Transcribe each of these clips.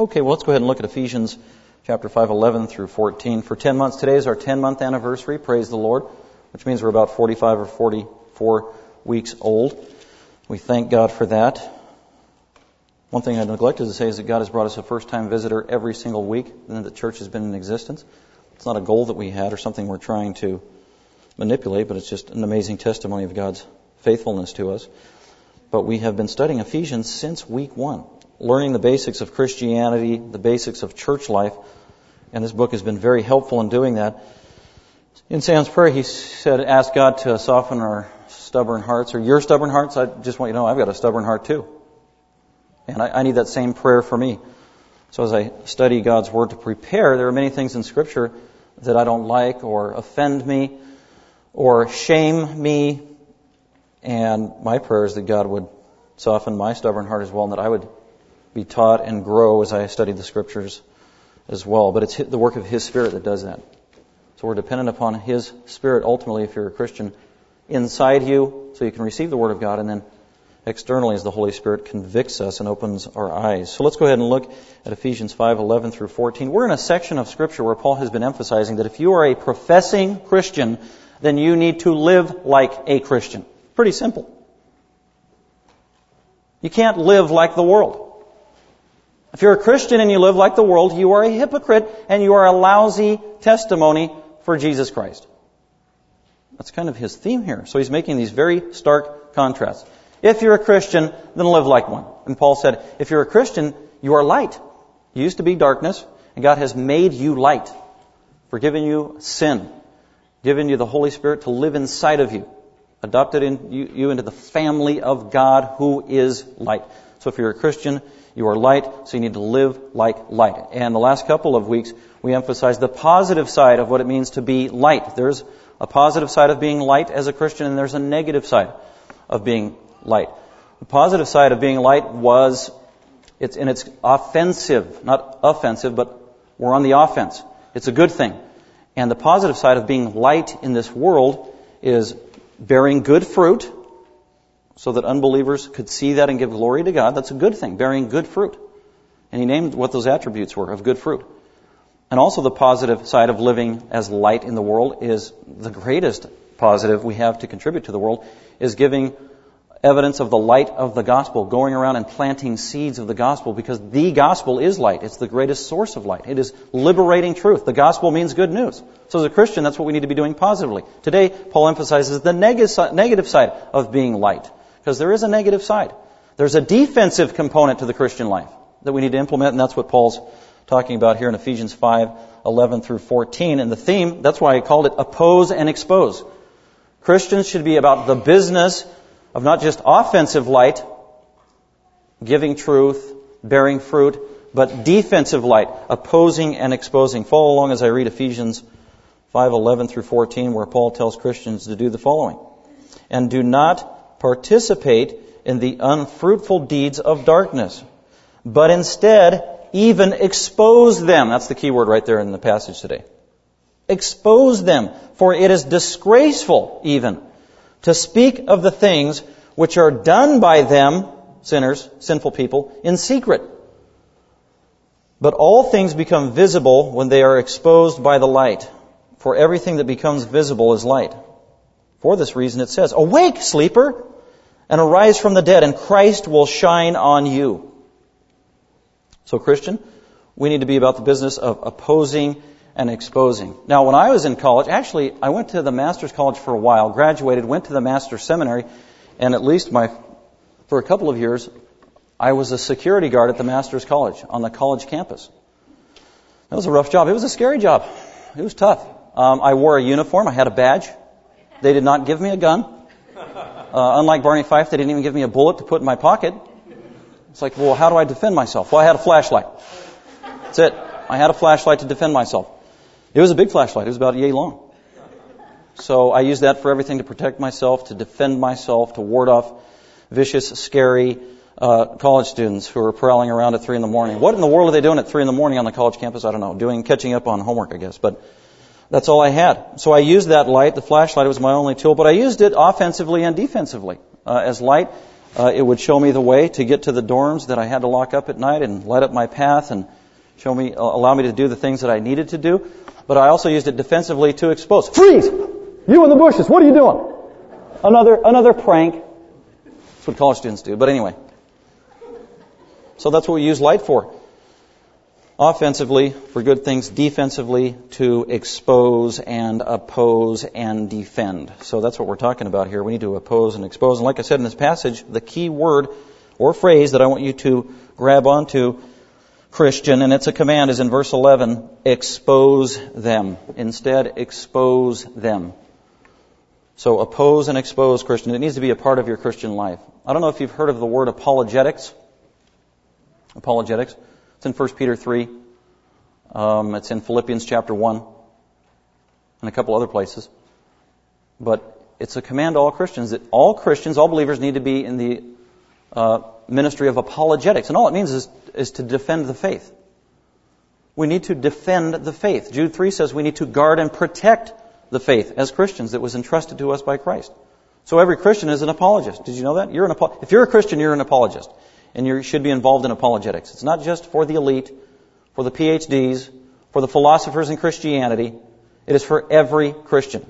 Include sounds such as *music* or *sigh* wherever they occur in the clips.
Okay, well, let's go ahead and look at Ephesians chapter 5, 11 through 14. For 10 months, today is our 10 month anniversary, praise the Lord, which means we're about 45 or 44 weeks old. We thank God for that. One thing I neglected to say is that God has brought us a first time visitor every single week and the church has been in existence. It's not a goal that we had or something we're trying to manipulate, but it's just an amazing testimony of God's faithfulness to us. But we have been studying Ephesians since week one, learning the basics of Christianity, the basics of church life, and this book has been very helpful in doing that. In Sam's prayer, he said, ask God to soften our stubborn hearts, or your stubborn hearts. I just want you to know I've got a stubborn heart too. And I, I need that same prayer for me. So as I study God's Word to prepare, there are many things in Scripture that I don't like or offend me or shame me. And my prayer is that God would soften my stubborn heart as well and that I would be taught and grow as I study the Scriptures as well. But it's the work of His Spirit that does that. So we're dependent upon His Spirit ultimately if you're a Christian inside you so you can receive the Word of God and then externally as the Holy Spirit convicts us and opens our eyes. So let's go ahead and look at Ephesians 5:11 through 14. We're in a section of scripture where Paul has been emphasizing that if you are a professing Christian, then you need to live like a Christian. Pretty simple. You can't live like the world. If you're a Christian and you live like the world, you are a hypocrite and you are a lousy testimony for Jesus Christ. That's kind of his theme here. So he's making these very stark contrasts. If you're a Christian, then live like one. And Paul said, if you're a Christian, you are light. You used to be darkness, and God has made you light, forgiven you sin, given you the Holy Spirit to live inside of you, adopted in you, you into the family of God who is light. So if you're a Christian, you are light, so you need to live like light. And the last couple of weeks, we emphasized the positive side of what it means to be light. There's a positive side of being light as a Christian, and there's a negative side of being light. The positive side of being light was it's and it's offensive, not offensive, but we're on the offense. It's a good thing. And the positive side of being light in this world is bearing good fruit so that unbelievers could see that and give glory to God. That's a good thing, bearing good fruit. And he named what those attributes were of good fruit. And also the positive side of living as light in the world is the greatest positive we have to contribute to the world is giving evidence of the light of the gospel, going around and planting seeds of the gospel because the gospel is light. It's the greatest source of light. It is liberating truth. The gospel means good news. So as a Christian, that's what we need to be doing positively. Today, Paul emphasizes the negative side of being light because there is a negative side. There's a defensive component to the Christian life that we need to implement, and that's what Paul's talking about here in Ephesians 5, 11 through 14. And the theme, that's why I called it oppose and expose. Christians should be about the business of not just offensive light, giving truth, bearing fruit, but defensive light, opposing and exposing. Follow along as I read Ephesians 5:11 through 14 where Paul tells Christians to do the following. And do not participate in the unfruitful deeds of darkness, but instead even expose them. That's the key word right there in the passage today. Expose them, for it is disgraceful even to speak of the things which are done by them, sinners, sinful people, in secret. But all things become visible when they are exposed by the light. For everything that becomes visible is light. For this reason it says, Awake, sleeper, and arise from the dead, and Christ will shine on you. So, Christian, we need to be about the business of opposing and exposing. Now, when I was in college, actually, I went to the master's college for a while, graduated, went to the master's seminary, and at least my, for a couple of years, I was a security guard at the master's college on the college campus. That was a rough job. It was a scary job. It was tough. Um, I wore a uniform. I had a badge. They did not give me a gun. Uh, unlike Barney Fife, they didn't even give me a bullet to put in my pocket. It's like, well, how do I defend myself? Well, I had a flashlight. That's it. I had a flashlight to defend myself. It was a big flashlight. It was about yay long. So I used that for everything to protect myself, to defend myself, to ward off vicious, scary uh, college students who are prowling around at three in the morning. What in the world are they doing at three in the morning on the college campus? I don't know. Doing catching up on homework, I guess. But that's all I had. So I used that light. The flashlight it was my only tool, but I used it offensively and defensively uh, as light. Uh, it would show me the way to get to the dorms that I had to lock up at night and light up my path and show me, uh, allow me to do the things that I needed to do. But I also used it defensively to expose. Freeze! You in the bushes, what are you doing? Another, another prank. That's what college students do. But anyway. So that's what we use light for. Offensively, for good things. Defensively, to expose and oppose and defend. So that's what we're talking about here. We need to oppose and expose. And like I said in this passage, the key word or phrase that I want you to grab onto, Christian, and it's a command, is in verse 11, expose them. Instead, expose them. So oppose and expose Christian. It needs to be a part of your Christian life. I don't know if you've heard of the word apologetics. Apologetics. It's in 1 Peter 3. Um, it's in Philippians chapter 1 and a couple other places. But it's a command to all Christians that all Christians, all believers need to be in the uh, ministry of apologetics. And all it means is, is to defend the faith. We need to defend the faith. Jude 3 says we need to guard and protect the faith as Christians that was entrusted to us by Christ. So every Christian is an apologist. Did you know that? You're an if you're a Christian, you're an apologist. And you should be involved in apologetics. It's not just for the elite, for the PhDs, for the philosophers in Christianity. It is for every Christian.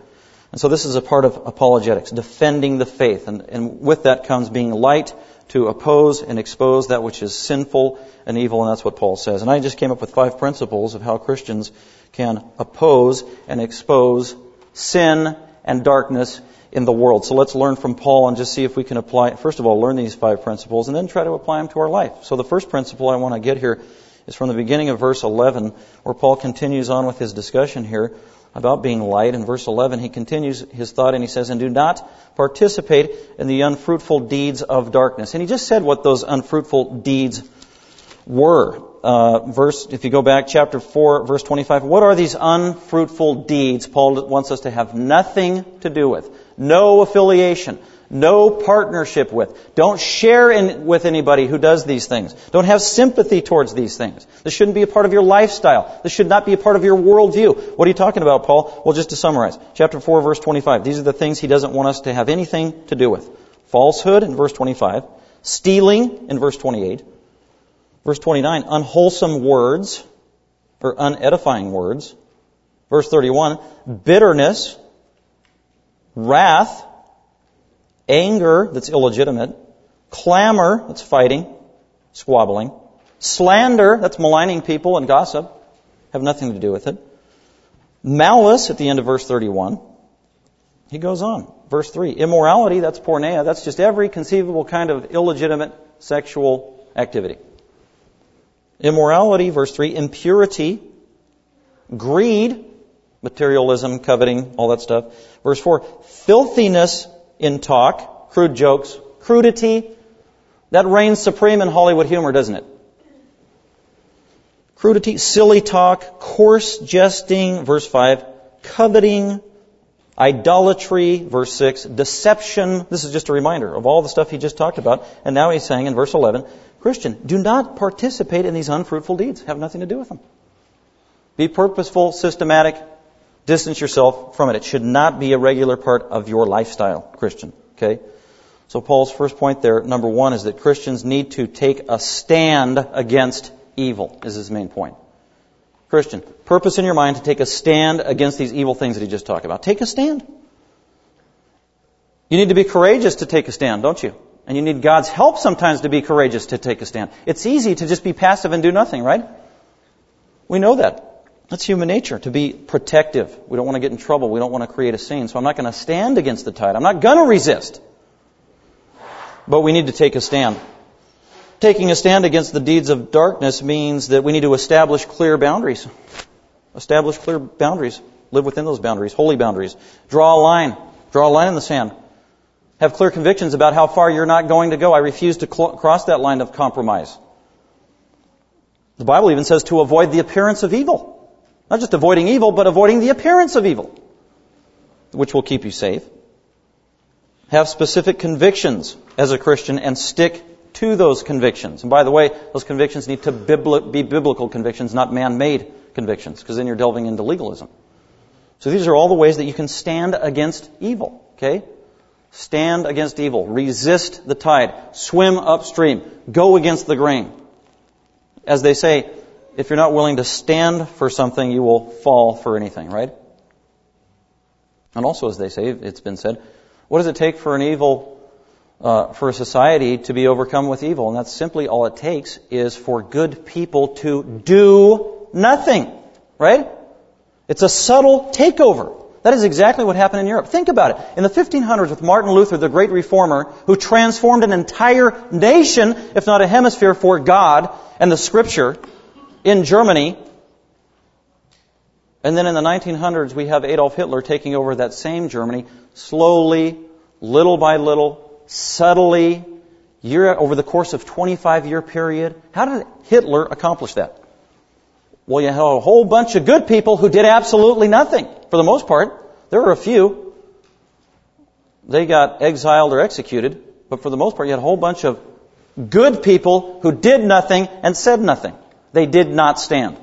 And so this is a part of apologetics, defending the faith. And, and with that comes being light to oppose and expose that which is sinful and evil, and that's what Paul says. And I just came up with five principles of how Christians can oppose and expose sin and darkness in the world. So let's learn from Paul and just see if we can apply, first of all, learn these five principles and then try to apply them to our life. So the first principle I want to get here is from the beginning of verse 11, where Paul continues on with his discussion here about being light. In verse 11, he continues his thought and he says, And do not participate in the unfruitful deeds of darkness. And he just said what those unfruitful deeds were uh, verse, if you go back, chapter 4, verse 25, what are these unfruitful deeds Paul wants us to have nothing to do with? No affiliation. No partnership with. Don't share in, with anybody who does these things. Don't have sympathy towards these things. This shouldn't be a part of your lifestyle. This should not be a part of your worldview. What are you talking about, Paul? Well, just to summarize. Chapter 4, verse 25. These are the things he doesn't want us to have anything to do with. Falsehood in verse 25. Stealing in verse 28 Verse 29, unwholesome words, or unedifying words. Verse 31, bitterness, wrath, anger that's illegitimate, clamor that's fighting, squabbling, slander that's maligning people and gossip, have nothing to do with it. Malice at the end of verse 31. He goes on. Verse 3. Immorality, that's porneia. That's just every conceivable kind of illegitimate sexual activity. Immorality, verse 3, impurity, greed, materialism, coveting, all that stuff. Verse 4, filthiness in talk, crude jokes, crudity. That reigns supreme in Hollywood humor, doesn't it? Crudity, silly talk, coarse jesting, verse 5, coveting, idolatry, verse 6, deception. This is just a reminder of all the stuff he just talked about. And now he's saying in verse 11, Christian, do not participate in these unfruitful deeds. Have nothing to do with them. Be purposeful, systematic, distance yourself from it. It should not be a regular part of your lifestyle, Christian. Okay? So Paul's first point there, number one, is that Christians need to take a stand against evil, is his main point. Christian, purpose in your mind to take a stand against these evil things that he just talked about. Take a stand. You need to be courageous to take a stand, don't you? And you need God's help sometimes to be courageous to take a stand. It's easy to just be passive and do nothing, right? We know that. That's human nature, to be protective. We don't want to get in trouble. We don't want to create a scene. So I'm not going to stand against the tide. I'm not going to resist. But we need to take a stand. Taking a stand against the deeds of darkness means that we need to establish clear boundaries. Establish clear boundaries. Live within those boundaries, holy boundaries. Draw a line. Draw a line in the sand have clear convictions about how far you're not going to go. I refuse to cl- cross that line of compromise. The Bible even says to avoid the appearance of evil. Not just avoiding evil, but avoiding the appearance of evil, which will keep you safe. Have specific convictions as a Christian and stick to those convictions. And by the way, those convictions need to be biblical convictions, not man-made convictions, because then you're delving into legalism. So these are all the ways that you can stand against evil. Okay? Stand against evil. Resist the tide. Swim upstream. Go against the grain. As they say, if you're not willing to stand for something, you will fall for anything, right? And also, as they say, it's been said, what does it take for an evil, uh, for a society to be overcome with evil? And that's simply all it takes is for good people to do nothing, right? It's a subtle takeover. That is exactly what happened in Europe. Think about it. In the 1500s with Martin Luther, the great reformer, who transformed an entire nation, if not a hemisphere, for God and the scripture in Germany. And then in the 1900s, we have Adolf Hitler taking over that same Germany, slowly, little by little, subtly, year, over the course of 25 year period. How did Hitler accomplish that? Well, you had a whole bunch of good people who did absolutely nothing, for the most part. There were a few. They got exiled or executed, but for the most part, you had a whole bunch of good people who did nothing and said nothing. They did not stand.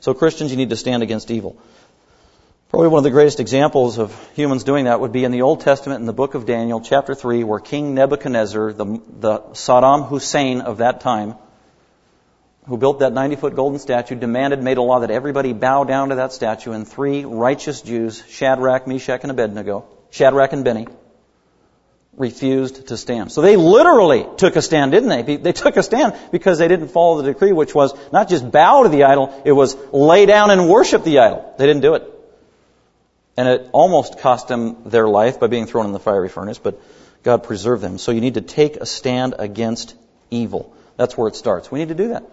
So Christians, you need to stand against evil. Probably one of the greatest examples of humans doing that would be in the Old Testament in the book of Daniel, chapter 3, where King Nebuchadnezzar, the, the Saddam Hussein of that time, who built that 90 foot golden statue, demanded, made a law that everybody bow down to that statue, and three righteous Jews, Shadrach, Meshach, and Abednego, Shadrach and Benny, refused to stand. So they literally took a stand, didn't they? They took a stand because they didn't follow the decree, which was not just bow to the idol, it was lay down and worship the idol. They didn't do it. And it almost cost them their life by being thrown in the fiery furnace, but God preserved them. So you need to take a stand against evil. That's where it starts. We need to do that.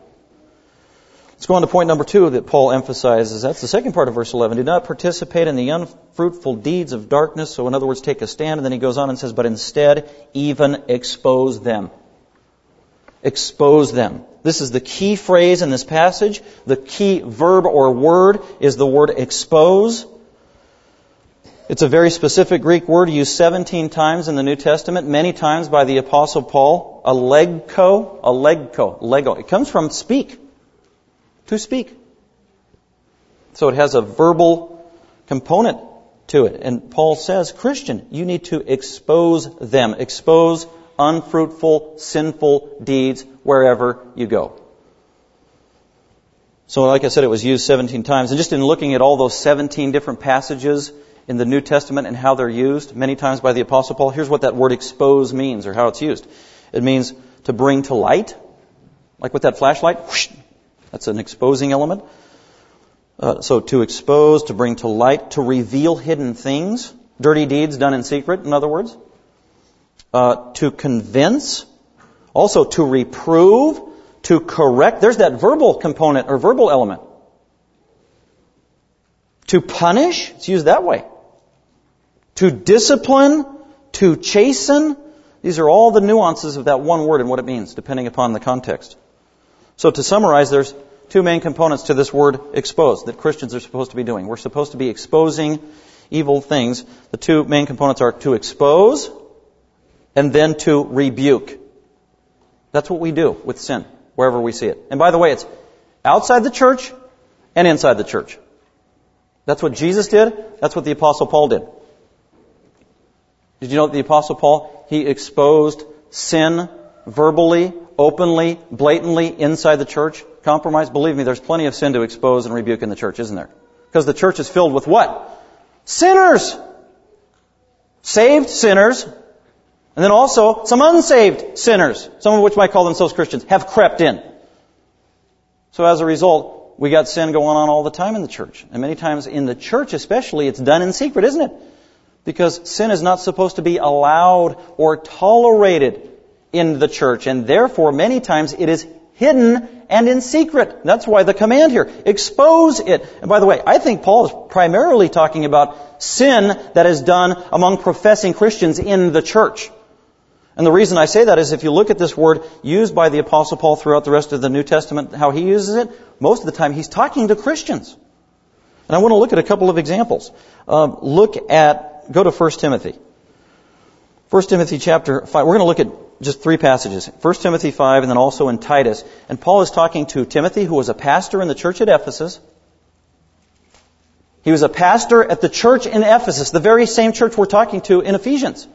Let's go on to point number two that Paul emphasizes. That's the second part of verse 11. Do not participate in the unfruitful deeds of darkness. So, in other words, take a stand. And then he goes on and says, but instead, even expose them. Expose them. This is the key phrase in this passage. The key verb or word is the word expose. It's a very specific Greek word used 17 times in the New Testament, many times by the Apostle Paul. Alegko, alegko, lego. It comes from speak to speak. So it has a verbal component to it. And Paul says, Christian, you need to expose them. Expose unfruitful, sinful deeds wherever you go. So like I said, it was used 17 times. And just in looking at all those 17 different passages in the New Testament and how they're used, many times by the Apostle Paul, here's what that word expose means or how it's used. It means to bring to light, like with that flashlight, whoosh, that's an exposing element. Uh, so to expose, to bring to light, to reveal hidden things, dirty deeds done in secret, in other words. Uh, to convince, also to reprove, to correct. There's that verbal component or verbal element. To punish, it's used that way. To discipline, to chasten. These are all the nuances of that one word and what it means, depending upon the context. So to summarize, there's two main components to this word expose that Christians are supposed to be doing. We're supposed to be exposing evil things. The two main components are to expose and then to rebuke. That's what we do with sin, wherever we see it. And by the way, it's outside the church and inside the church. That's what Jesus did. That's what the apostle Paul did. Did you know that the apostle Paul, he exposed sin verbally openly, blatantly inside the church compromise? Believe me, there's plenty of sin to expose and rebuke in the church, isn't there? Because the church is filled with what? Sinners! Saved sinners, and then also some unsaved sinners, some of which might call themselves Christians, have crept in. So as a result, we got sin going on all the time in the church. And many times in the church especially, it's done in secret, isn't it? Because sin is not supposed to be allowed or tolerated in the church, and therefore many times it is hidden and in secret. That's why the command here. Expose it. And by the way, I think Paul is primarily talking about sin that is done among professing Christians in the church. And the reason I say that is if you look at this word used by the apostle Paul throughout the rest of the New Testament, how he uses it, most of the time he's talking to Christians. And I want to look at a couple of examples. Um, look at, go to 1 Timothy. 1 Timothy chapter 5. We're going to look at just three passages. 1 Timothy 5 and then also in Titus. And Paul is talking to Timothy, who was a pastor in the church at Ephesus. He was a pastor at the church in Ephesus, the very same church we're talking to in Ephesians.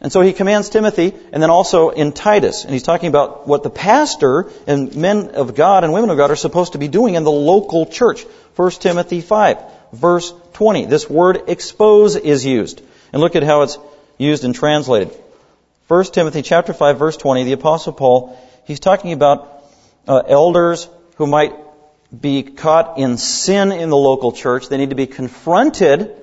And so he commands Timothy and then also in Titus. And he's talking about what the pastor and men of God and women of God are supposed to be doing in the local church. 1 Timothy 5, verse 20. This word expose is used. And look at how it's used and translated. 1 Timothy chapter 5, verse 20, the apostle Paul, he's talking about uh, elders who might be caught in sin in the local church. They need to be confronted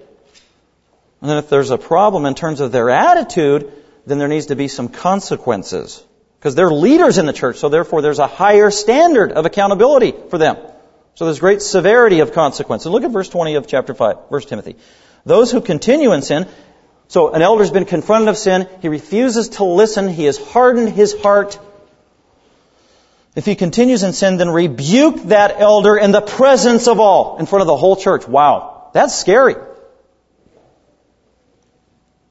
and then if there's a problem in terms of their attitude, then there needs to be some consequences. Because they're leaders in the church, so therefore there's a higher standard of accountability for them. So there's great severity of consequence. And look at verse 20 of chapter 5, first Timothy. Those who continue in sin, so an elder's been confronted of sin, he refuses to listen, he has hardened his heart. If he continues in sin, then rebuke that elder in the presence of all, in front of the whole church. Wow. That's scary.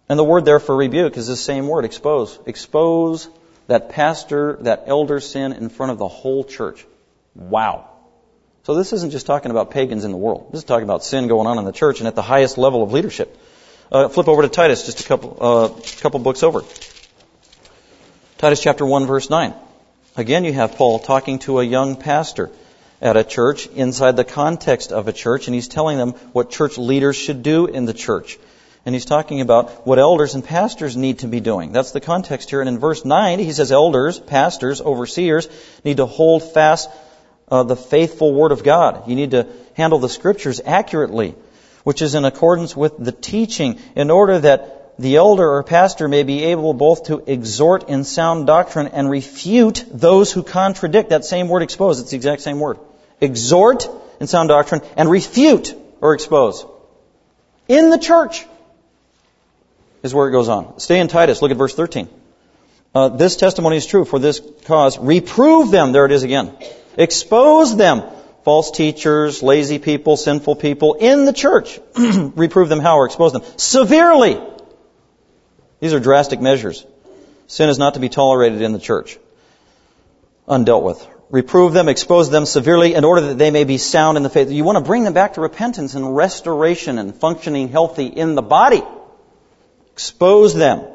And the word there for rebuke is the same word, expose. Expose that pastor, that elder sin in front of the whole church. Wow. So this isn't just talking about pagans in the world. This is talking about sin going on in the church and at the highest level of leadership. Uh, flip over to Titus, just a couple, uh, couple books over. Titus chapter 1 verse 9. Again, you have Paul talking to a young pastor at a church inside the context of a church, and he's telling them what church leaders should do in the church and he's talking about what elders and pastors need to be doing. That's the context here. And in verse 9, he says elders, pastors, overseers need to hold fast uh, the faithful word of God. You need to handle the scriptures accurately, which is in accordance with the teaching, in order that the elder or pastor may be able both to exhort in sound doctrine and refute those who contradict. That same word expose, it's the exact same word. Exhort in sound doctrine and refute or expose. In the church is where it goes on. Stay in Titus. Look at verse 13. Uh, this testimony is true for this cause. Reprove them. There it is again. Expose them. False teachers, lazy people, sinful people in the church. *clears throat* Reprove them how or expose them? Severely. These are drastic measures. Sin is not to be tolerated in the church. Undealt with. Reprove them, expose them severely in order that they may be sound in the faith. You want to bring them back to repentance and restoration and functioning healthy in the body. Expose them.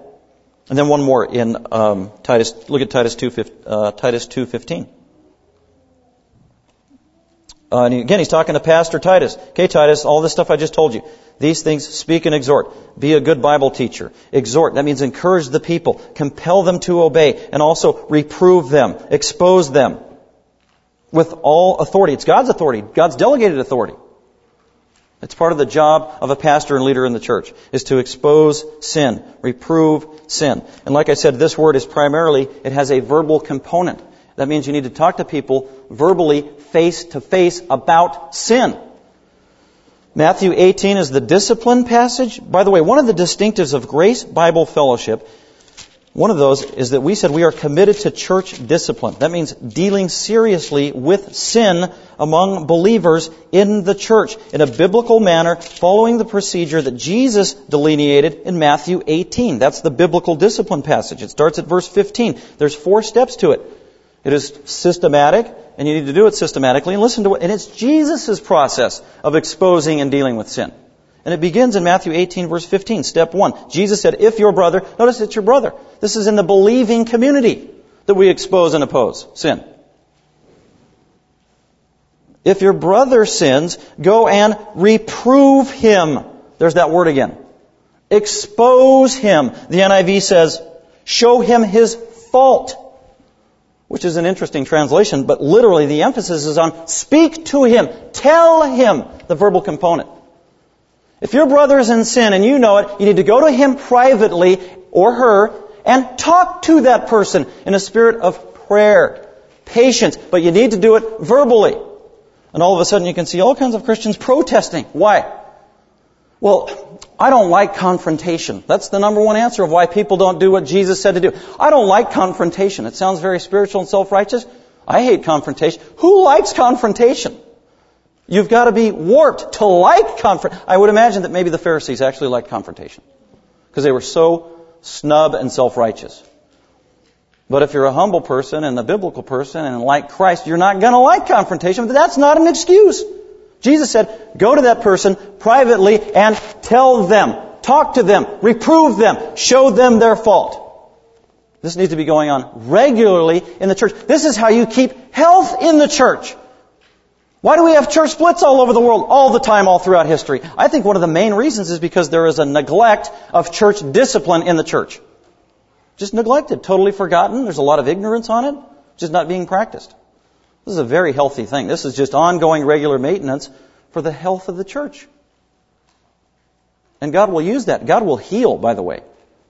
And then one more in um, Titus. Look at Titus two uh, Titus two fifteen. Uh, and again, he's talking to Pastor Titus. Okay, Titus, all this stuff I just told you. These things speak and exhort. Be a good Bible teacher. Exhort. That means encourage the people. Compel them to obey. And also reprove them. Expose them. With all authority. It's God's authority. God's delegated authority. It's part of the job of a pastor and leader in the church, is to expose sin, reprove sin. And like I said, this word is primarily, it has a verbal component. That means you need to talk to people verbally, face to face about sin. Matthew 18 is the discipline passage. By the way, one of the distinctives of Grace Bible Fellowship one of those is that we said we are committed to church discipline. That means dealing seriously with sin among believers in the church in a biblical manner, following the procedure that Jesus delineated in Matthew 18. That's the biblical discipline passage. It starts at verse 15. There's four steps to it. It is systematic, and you need to do it systematically. And listen to it. And it's Jesus' process of exposing and dealing with sin. And it begins in Matthew 18 verse 15, step one. Jesus said, if your brother, notice it's your brother. This is in the believing community that we expose and oppose sin. If your brother sins, go and reprove him. There's that word again. Expose him. The NIV says, show him his fault. Which is an interesting translation, but literally the emphasis is on speak to him. Tell him the verbal component. If your brother is in sin and you know it, you need to go to him privately or her and talk to that person in a spirit of prayer, patience, but you need to do it verbally. And all of a sudden you can see all kinds of Christians protesting. Why? Well, I don't like confrontation. That's the number one answer of why people don't do what Jesus said to do. I don't like confrontation. It sounds very spiritual and self-righteous. I hate confrontation. Who likes confrontation? You've got to be warped to like confrontation. I would imagine that maybe the Pharisees actually liked confrontation because they were so snub and self-righteous. But if you're a humble person and a biblical person and like Christ, you're not going to like confrontation, but that's not an excuse. Jesus said, go to that person privately and tell them. talk to them, reprove them, show them their fault. This needs to be going on regularly in the church. This is how you keep health in the church. Why do we have church splits all over the world, all the time, all throughout history? I think one of the main reasons is because there is a neglect of church discipline in the church. Just neglected, totally forgotten. There's a lot of ignorance on it, just not being practiced. This is a very healthy thing. This is just ongoing regular maintenance for the health of the church. And God will use that. God will heal, by the way.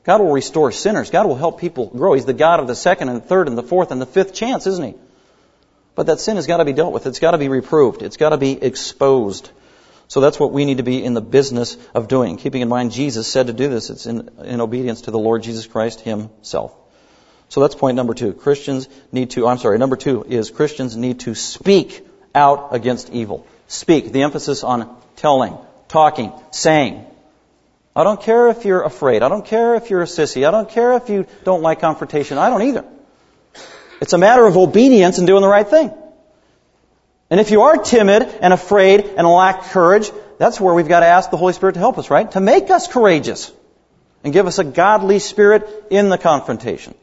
God will restore sinners. God will help people grow. He's the God of the second and the third and the fourth and the fifth chance, isn't He? But that sin has got to be dealt with. It's got to be reproved. It's got to be exposed. So that's what we need to be in the business of doing. Keeping in mind Jesus said to do this. It's in, in obedience to the Lord Jesus Christ Himself. So that's point number two. Christians need to, I'm sorry, number two is Christians need to speak out against evil. Speak. The emphasis on telling, talking, saying. I don't care if you're afraid. I don't care if you're a sissy. I don't care if you don't like confrontation. I don't either. It's a matter of obedience and doing the right thing. And if you are timid and afraid and lack courage, that's where we've got to ask the Holy Spirit to help us, right? To make us courageous and give us a godly spirit in the confrontation.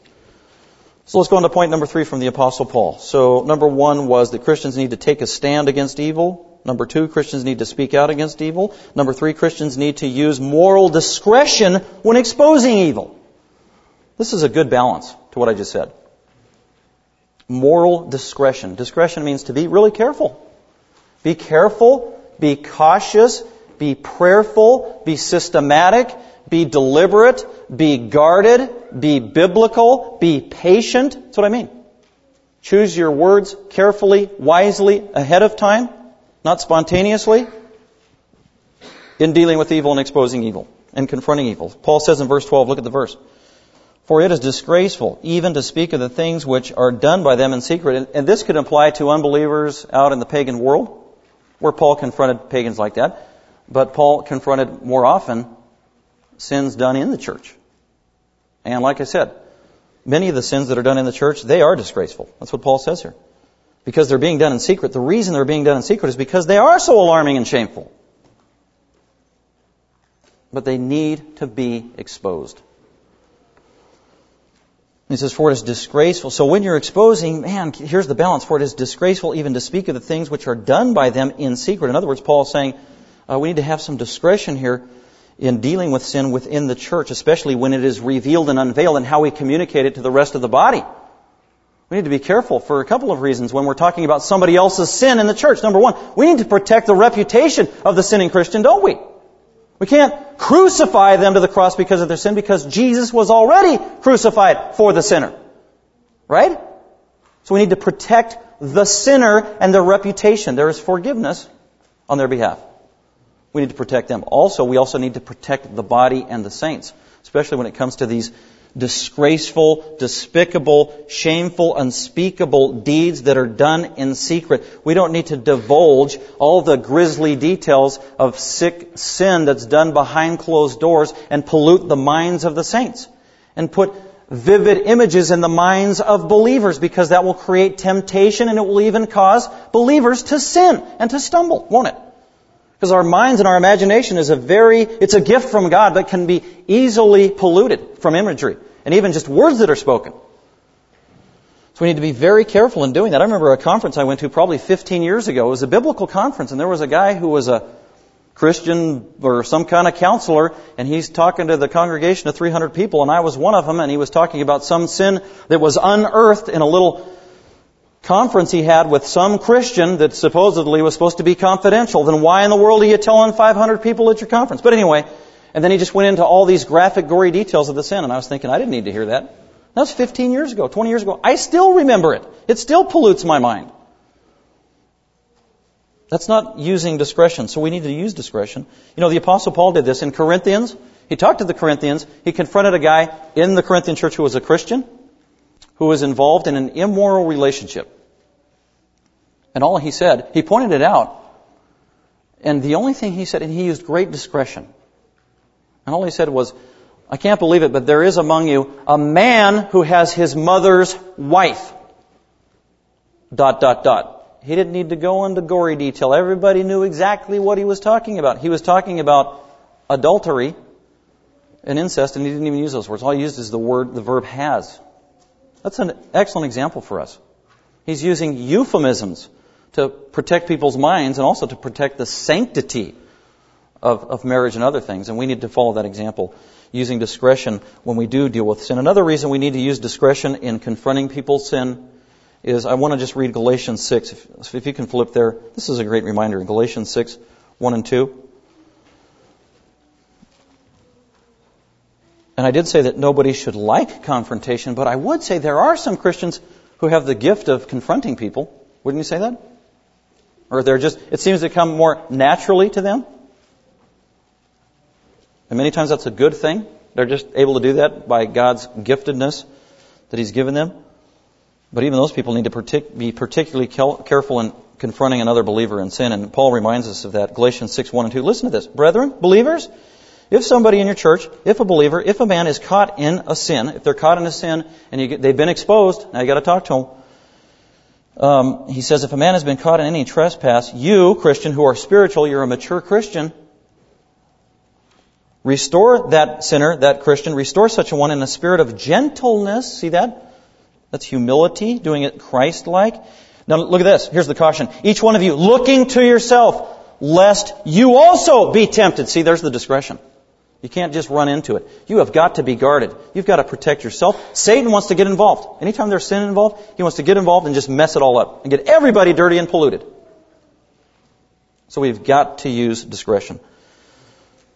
So let's go on to point number three from the Apostle Paul. So number one was that Christians need to take a stand against evil. Number two, Christians need to speak out against evil. Number three, Christians need to use moral discretion when exposing evil. This is a good balance to what I just said. Moral discretion. Discretion means to be really careful. Be careful, be cautious, be prayerful, be systematic, be deliberate, be guarded, be biblical, be patient. That's what I mean. Choose your words carefully, wisely, ahead of time, not spontaneously, in dealing with evil and exposing evil and confronting evil. Paul says in verse 12, look at the verse. For it is disgraceful even to speak of the things which are done by them in secret. And this could apply to unbelievers out in the pagan world, where Paul confronted pagans like that. But Paul confronted more often sins done in the church. And like I said, many of the sins that are done in the church, they are disgraceful. That's what Paul says here. Because they're being done in secret. The reason they're being done in secret is because they are so alarming and shameful. But they need to be exposed. He says, for it is disgraceful. So when you're exposing, man, here's the balance. For it is disgraceful even to speak of the things which are done by them in secret. In other words, Paul is saying, uh, we need to have some discretion here in dealing with sin within the church, especially when it is revealed and unveiled and how we communicate it to the rest of the body. We need to be careful for a couple of reasons when we're talking about somebody else's sin in the church. Number one, we need to protect the reputation of the sinning Christian, don't we? We can't crucify them to the cross because of their sin because Jesus was already crucified for the sinner. Right? So we need to protect the sinner and their reputation. There is forgiveness on their behalf. We need to protect them. Also, we also need to protect the body and the saints, especially when it comes to these disgraceful, despicable, shameful, unspeakable deeds that are done in secret. We don't need to divulge all the grisly details of sick sin that's done behind closed doors and pollute the minds of the saints and put vivid images in the minds of believers because that will create temptation and it will even cause believers to sin and to stumble, won't it? Because our minds and our imagination is a very, it's a gift from God that can be easily polluted from imagery and even just words that are spoken. So we need to be very careful in doing that. I remember a conference I went to probably 15 years ago. It was a biblical conference and there was a guy who was a Christian or some kind of counselor and he's talking to the congregation of 300 people and I was one of them and he was talking about some sin that was unearthed in a little conference he had with some Christian that supposedly was supposed to be confidential, then why in the world are you telling 500 people at your conference? But anyway, and then he just went into all these graphic, gory details of the sin, and I was thinking, I didn't need to hear that. That was 15 years ago, 20 years ago. I still remember it. It still pollutes my mind. That's not using discretion, so we need to use discretion. You know, the Apostle Paul did this in Corinthians. He talked to the Corinthians. He confronted a guy in the Corinthian church who was a Christian who was involved in an immoral relationship. And all he said, he pointed it out. And the only thing he said, and he used great discretion. And all he said was, I can't believe it, but there is among you a man who has his mother's wife. Dot, dot, dot. He didn't need to go into gory detail. Everybody knew exactly what he was talking about. He was talking about adultery and incest, and he didn't even use those words. All he used is the word, the verb has. That's an excellent example for us. He's using euphemisms to protect people's minds and also to protect the sanctity of, of marriage and other things. And we need to follow that example using discretion when we do deal with sin. Another reason we need to use discretion in confronting people's sin is I want to just read Galatians 6. If, if you can flip there, this is a great reminder. Galatians 6, 1 and 2. And I did say that nobody should like confrontation, but I would say there are some Christians who have the gift of confronting people. Wouldn't you say that? Or they're just, it seems to come more naturally to them. And many times that's a good thing. They're just able to do that by God's giftedness that He's given them. But even those people need to partic- be particularly careful in confronting another believer in sin. And Paul reminds us of that. Galatians 6, 1 and 2. Listen to this. Brethren, believers, if somebody in your church, if a believer, if a man is caught in a sin, if they're caught in a sin and get, they've been exposed, now you got to talk to them. Um, he says, if a man has been caught in any trespass, you, Christian, who are spiritual, you're a mature Christian, restore that sinner, that Christian, restore such a one in a spirit of gentleness. See that? That's humility, doing it Christ-like. Now look at this. Here's the caution. Each one of you looking to yourself, lest you also be tempted. See, there's the discretion. You can't just run into it. You have got to be guarded. You've got to protect yourself. Satan wants to get involved. Anytime there's sin involved, he wants to get involved and just mess it all up and get everybody dirty and polluted. So we've got to use discretion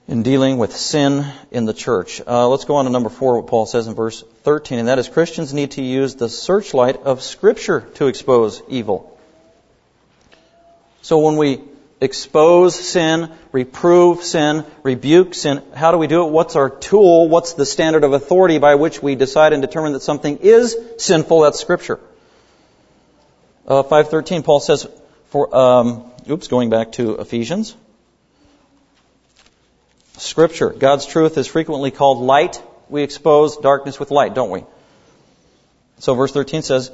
in dealing with sin in the church. Uh, let's go on to number four, what Paul says in verse 13, and that is Christians need to use the searchlight of Scripture to expose evil. So when we expose sin, reprove sin, rebuke sin, how do we do it? What's our tool? What's the standard of authority by which we decide and determine that something is sinful? That's Scripture. Uh, 513, Paul says, for, um, oops, going back to Ephesians, Scripture. God's truth is frequently called light. We expose darkness with light, don't we? So verse 13 says,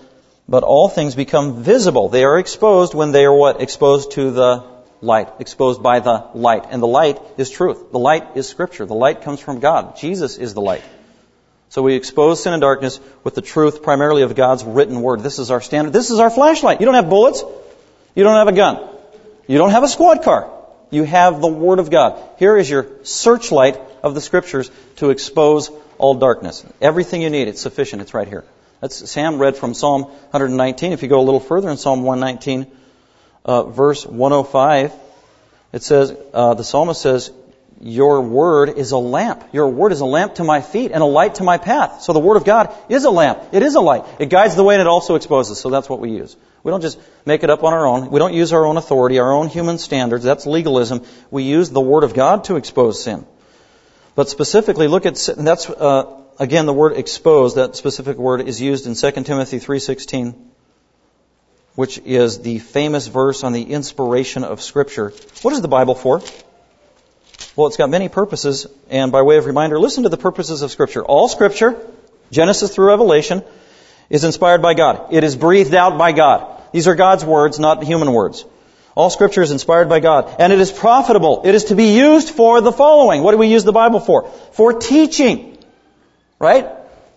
but all things become visible. They are exposed when they are what? Exposed to the light. Exposed by the light. And the light is truth. The light is Scripture. The light comes from God. Jesus is the light. So we expose sin and darkness with the truth primarily of God's written word. This is our standard. This is our flashlight. You don't have bullets. You don't have a gun. You don't have a squad car. You have the Word of God. Here is your searchlight of the Scriptures to expose all darkness. Everything you need, it's sufficient. It's right here. That's Sam read from Psalm 119. If you go a little further in Psalm 119, uh, verse 105, it says, uh, the psalmist says, your word is a lamp. Your word is a lamp to my feet and a light to my path. So the word of God is a lamp. It is a light. It guides the way and it also exposes. So that's what we use. We don't just make it up on our own. We don't use our own authority, our own human standards. That's legalism. We use the word of God to expose sin. But specifically, look at that's uh, again the word expose. That specific word is used in 2 Timothy 3:16, which is the famous verse on the inspiration of Scripture. What is the Bible for? Well, it's got many purposes, and by way of reminder, listen to the purposes of Scripture. All Scripture, Genesis through Revelation, is inspired by God. It is breathed out by God. These are God's words, not human words. All Scripture is inspired by God, and it is profitable. It is to be used for the following. What do we use the Bible for? For teaching. Right?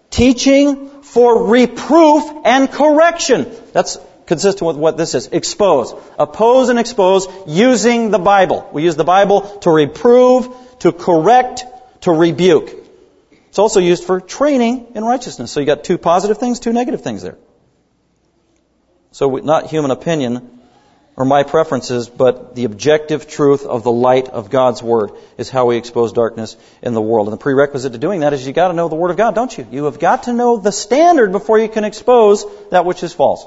Teaching for reproof and correction. That's consistent with what this is. Expose. Oppose and expose using the Bible. We use the Bible to reprove, to correct, to rebuke. It's also used for training in righteousness. So you got two positive things, two negative things there. So not human opinion or my preferences, but the objective truth of the light of God's Word is how we expose darkness in the world. And the prerequisite to doing that is you got to know the Word of God, don't you? You have got to know the standard before you can expose that which is false.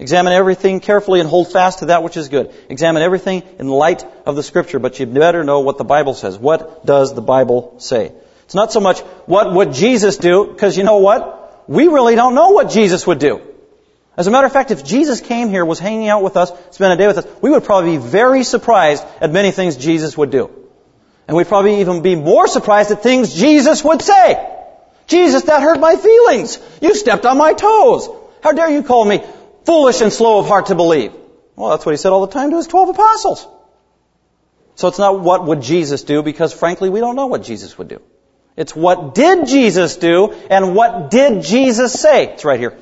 Examine everything carefully and hold fast to that which is good. Examine everything in light of the scripture, but you better know what the Bible says. What does the Bible say? It's not so much what would Jesus do, because you know what? We really don't know what Jesus would do. As a matter of fact, if Jesus came here, was hanging out with us, spent a day with us, we would probably be very surprised at many things Jesus would do. And we'd probably even be more surprised at things Jesus would say. Jesus, that hurt my feelings. You stepped on my toes. How dare you call me foolish and slow of heart to believe. Well, that's what he said all the time to his 12 apostles. So it's not what would Jesus do because frankly we don't know what Jesus would do. It's what did Jesus do and what did Jesus say? It's right here.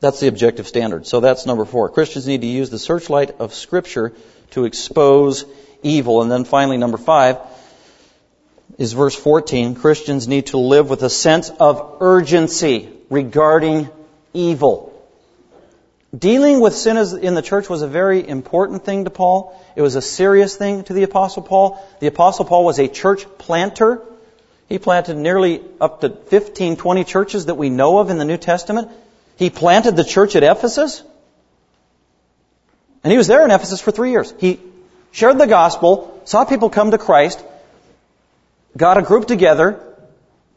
That's the objective standard. So that's number four. Christians need to use the searchlight of Scripture to expose evil. And then finally, number five is verse 14. Christians need to live with a sense of urgency regarding evil. Dealing with sin in the church was a very important thing to Paul. It was a serious thing to the Apostle Paul. The Apostle Paul was a church planter. He planted nearly up to 15, 20 churches that we know of in the New Testament. He planted the church at Ephesus. And he was there in Ephesus for three years. He shared the gospel, saw people come to Christ, got a group together,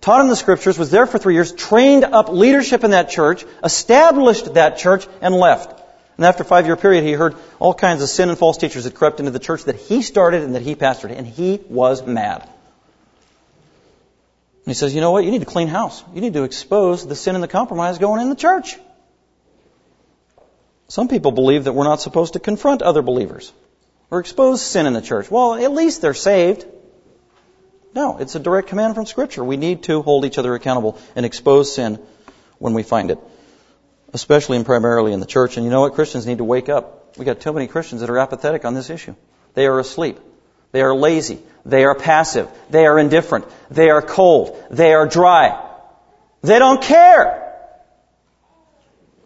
taught them the scriptures, was there for three years, trained up leadership in that church, established that church, and left. And after a five year period, he heard all kinds of sin and false teachers had crept into the church that he started and that he pastored, and he was mad. And he says, you know what? You need to clean house. You need to expose the sin and the compromise going in the church. Some people believe that we're not supposed to confront other believers or expose sin in the church. Well, at least they're saved. No, it's a direct command from Scripture. We need to hold each other accountable and expose sin when we find it, especially and primarily in the church. And you know what? Christians need to wake up. We've got too many Christians that are apathetic on this issue. They are asleep. They are lazy. They are passive. They are indifferent. They are cold. They are dry. They don't care.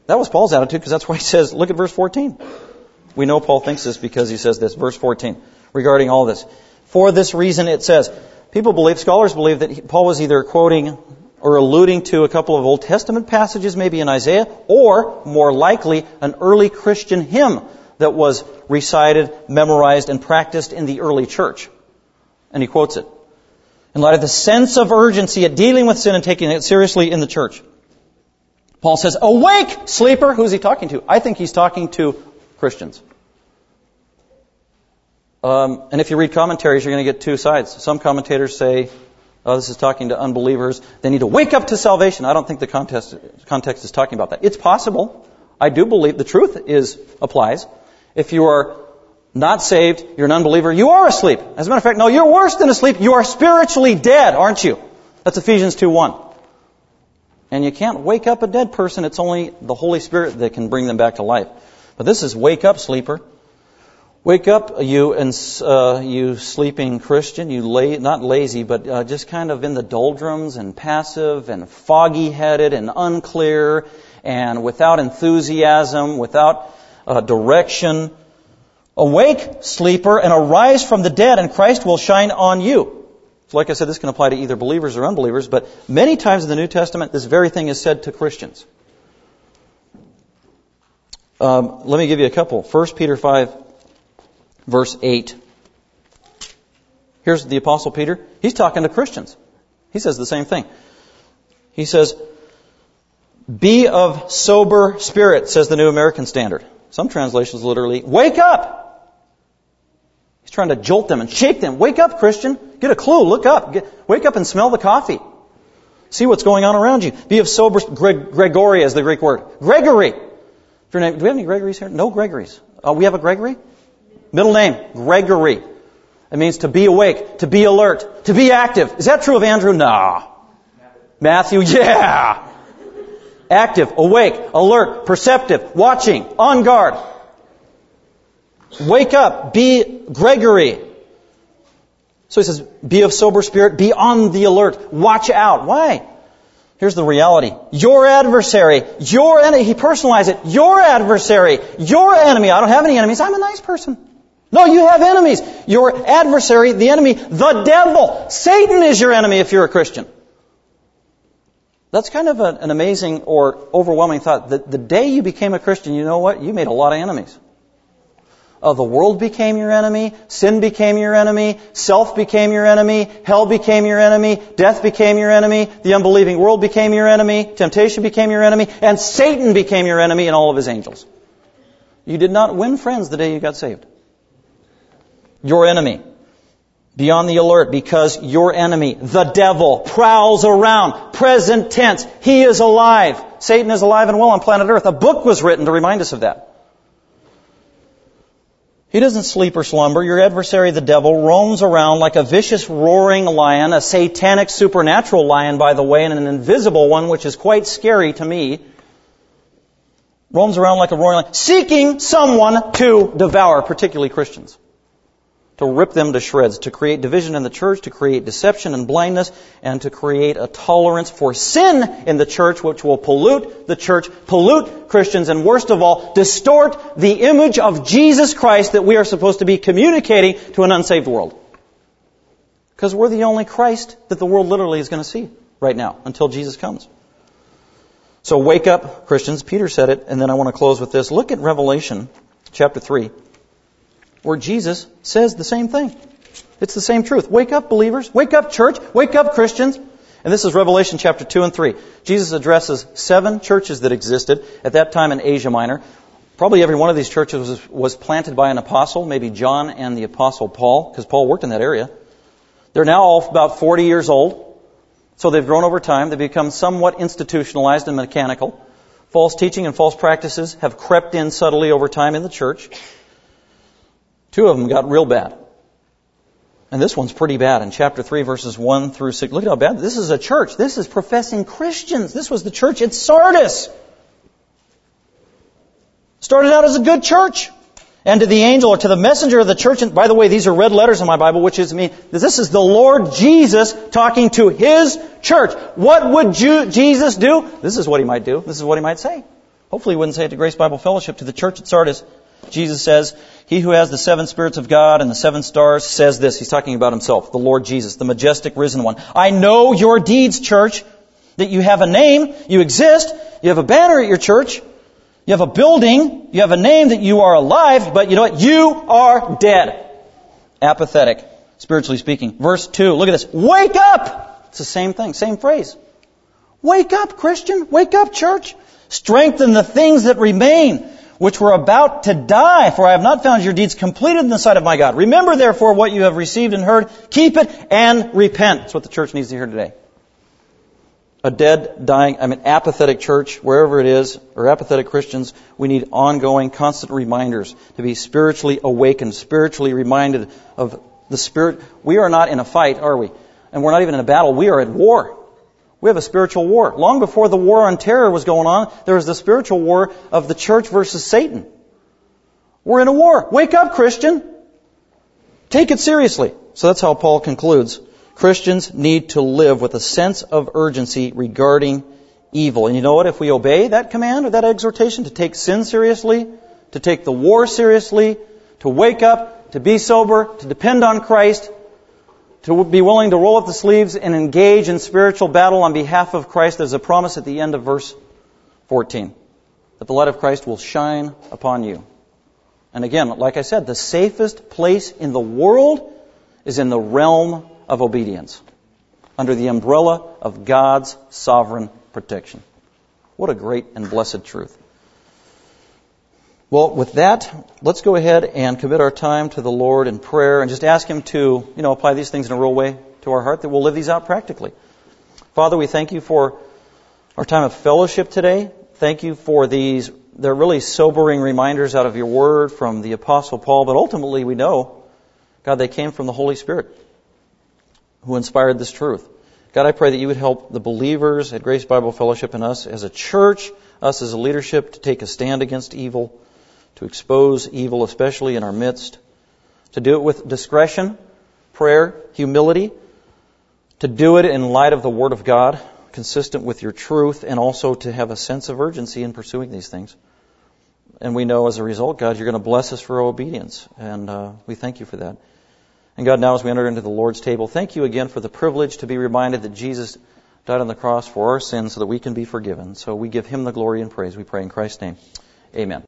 That was Paul's attitude because that's why he says, look at verse 14. We know Paul thinks this because he says this, verse 14, regarding all this. For this reason it says, people believe, scholars believe that Paul was either quoting or alluding to a couple of Old Testament passages, maybe in Isaiah, or more likely an early Christian hymn that was recited, memorized, and practiced in the early church. And he quotes it. In light of the sense of urgency at dealing with sin and taking it seriously in the church. Paul says, Awake, sleeper! Who's he talking to? I think he's talking to Christians. Um, and if you read commentaries, you're going to get two sides. Some commentators say, oh, this is talking to unbelievers. They need to wake up to salvation. I don't think the context, context is talking about that. It's possible. I do believe the truth is applies. If you are not saved, you're an unbeliever, you are asleep. As a matter of fact, no, you're worse than asleep. You are spiritually dead, aren't you? That's Ephesians 2.1. And you can't wake up a dead person. It's only the Holy Spirit that can bring them back to life. But this is wake up, sleeper. Wake up, you and uh, you sleeping Christian. You not lazy, but uh, just kind of in the doldrums and passive and foggy-headed and unclear and without enthusiasm, without uh, direction. Awake, sleeper, and arise from the dead, and Christ will shine on you. So like I said, this can apply to either believers or unbelievers, but many times in the New Testament, this very thing is said to Christians. Um, let me give you a couple. 1 Peter 5, verse 8. Here's the Apostle Peter. He's talking to Christians. He says the same thing. He says, Be of sober spirit, says the New American Standard. Some translations literally, wake up! He's trying to jolt them and shake them. Wake up, Christian. Get a clue. Look up. Get, wake up and smell the coffee. See what's going on around you. Be of sober, Greg, Gregory is the Greek word. Gregory. Do we have any Gregories here? No Gregories. Uh, we have a Gregory? Middle name, Gregory. It means to be awake, to be alert, to be active. Is that true of Andrew? Nah. Matthew, *laughs* yeah active, awake, alert, perceptive, watching, on guard. Wake up, be Gregory. So he says, be of sober spirit, be on the alert, watch out. Why? Here's the reality. Your adversary, your enemy, he personalized it, your adversary, your enemy. I don't have any enemies, I'm a nice person. No, you have enemies. Your adversary, the enemy, the devil. Satan is your enemy if you're a Christian. That's kind of an amazing or overwhelming thought. The, the day you became a Christian, you know what? You made a lot of enemies. Uh, the world became your enemy, sin became your enemy, self became your enemy, hell became your enemy, death became your enemy, the unbelieving world became your enemy, temptation became your enemy, and Satan became your enemy and all of his angels. You did not win friends the day you got saved. Your enemy. Be on the alert because your enemy, the devil, prowls around. Present tense. He is alive. Satan is alive and well on planet Earth. A book was written to remind us of that. He doesn't sleep or slumber. Your adversary, the devil, roams around like a vicious roaring lion, a satanic supernatural lion, by the way, and an invisible one, which is quite scary to me. Roams around like a roaring lion, seeking someone to devour, particularly Christians to rip them to shreds, to create division in the church, to create deception and blindness, and to create a tolerance for sin in the church which will pollute the church, pollute Christians, and worst of all, distort the image of Jesus Christ that we are supposed to be communicating to an unsaved world. Because we're the only Christ that the world literally is going to see right now until Jesus comes. So wake up, Christians. Peter said it, and then I want to close with this. Look at Revelation chapter 3 where Jesus says the same thing. It's the same truth. Wake up, believers. Wake up, church. Wake up, Christians. And this is Revelation chapter 2 and 3. Jesus addresses seven churches that existed at that time in Asia Minor. Probably every one of these churches was, was planted by an apostle, maybe John and the apostle Paul, because Paul worked in that area. They're now all about 40 years old. So they've grown over time. They've become somewhat institutionalized and mechanical. False teaching and false practices have crept in subtly over time in the church. Two of them got real bad. And this one's pretty bad in chapter 3 verses 1 through 6. Look at how bad. This is a church. This is professing Christians. This was the church at Sardis. Started out as a good church. And to the angel or to the messenger of the church, and by the way, these are red letters in my Bible, which is me. This is the Lord Jesus talking to His church. What would Jesus do? This is what He might do. This is what He might say. Hopefully He wouldn't say it to Grace Bible Fellowship, to the church at Sardis. Jesus says, he who has the seven spirits of God and the seven stars says this. He's talking about himself, the Lord Jesus, the majestic risen one. I know your deeds, church, that you have a name, you exist, you have a banner at your church, you have a building, you have a name that you are alive, but you know what? You are dead. Apathetic, spiritually speaking. Verse 2, look at this. Wake up! It's the same thing, same phrase. Wake up, Christian. Wake up, church. Strengthen the things that remain which were about to die, for I have not found your deeds completed in the sight of my God. Remember therefore what you have received and heard, keep it and repent. That's what the church needs to hear today. A dead, dying, I mean apathetic church, wherever it is, or apathetic Christians, we need ongoing, constant reminders to be spiritually awakened, spiritually reminded of the Spirit. We are not in a fight, are we? And we're not even in a battle. We are at war. We have a spiritual war. Long before the war on terror was going on, there was the spiritual war of the church versus Satan. We're in a war. Wake up, Christian. Take it seriously. So that's how Paul concludes. Christians need to live with a sense of urgency regarding evil. And you know what? If we obey that command or that exhortation to take sin seriously, to take the war seriously, to wake up, to be sober, to depend on Christ, to be willing to roll up the sleeves and engage in spiritual battle on behalf of Christ. There's a promise at the end of verse 14 that the light of Christ will shine upon you. And again, like I said, the safest place in the world is in the realm of obedience, under the umbrella of God's sovereign protection. What a great and blessed truth. Well, with that, let's go ahead and commit our time to the Lord in prayer and just ask Him to, you know, apply these things in a real way to our heart that we'll live these out practically. Father, we thank you for our time of fellowship today. Thank you for these, they're really sobering reminders out of your word from the Apostle Paul, but ultimately we know, God, they came from the Holy Spirit who inspired this truth. God, I pray that you would help the believers at Grace Bible Fellowship and us as a church, us as a leadership to take a stand against evil to expose evil, especially in our midst, to do it with discretion, prayer, humility, to do it in light of the Word of God, consistent with your truth, and also to have a sense of urgency in pursuing these things. And we know as a result, God, you're going to bless us for our obedience, and uh, we thank you for that. And God, now as we enter into the Lord's table, thank you again for the privilege to be reminded that Jesus died on the cross for our sins so that we can be forgiven. So we give him the glory and praise. We pray in Christ's name. Amen.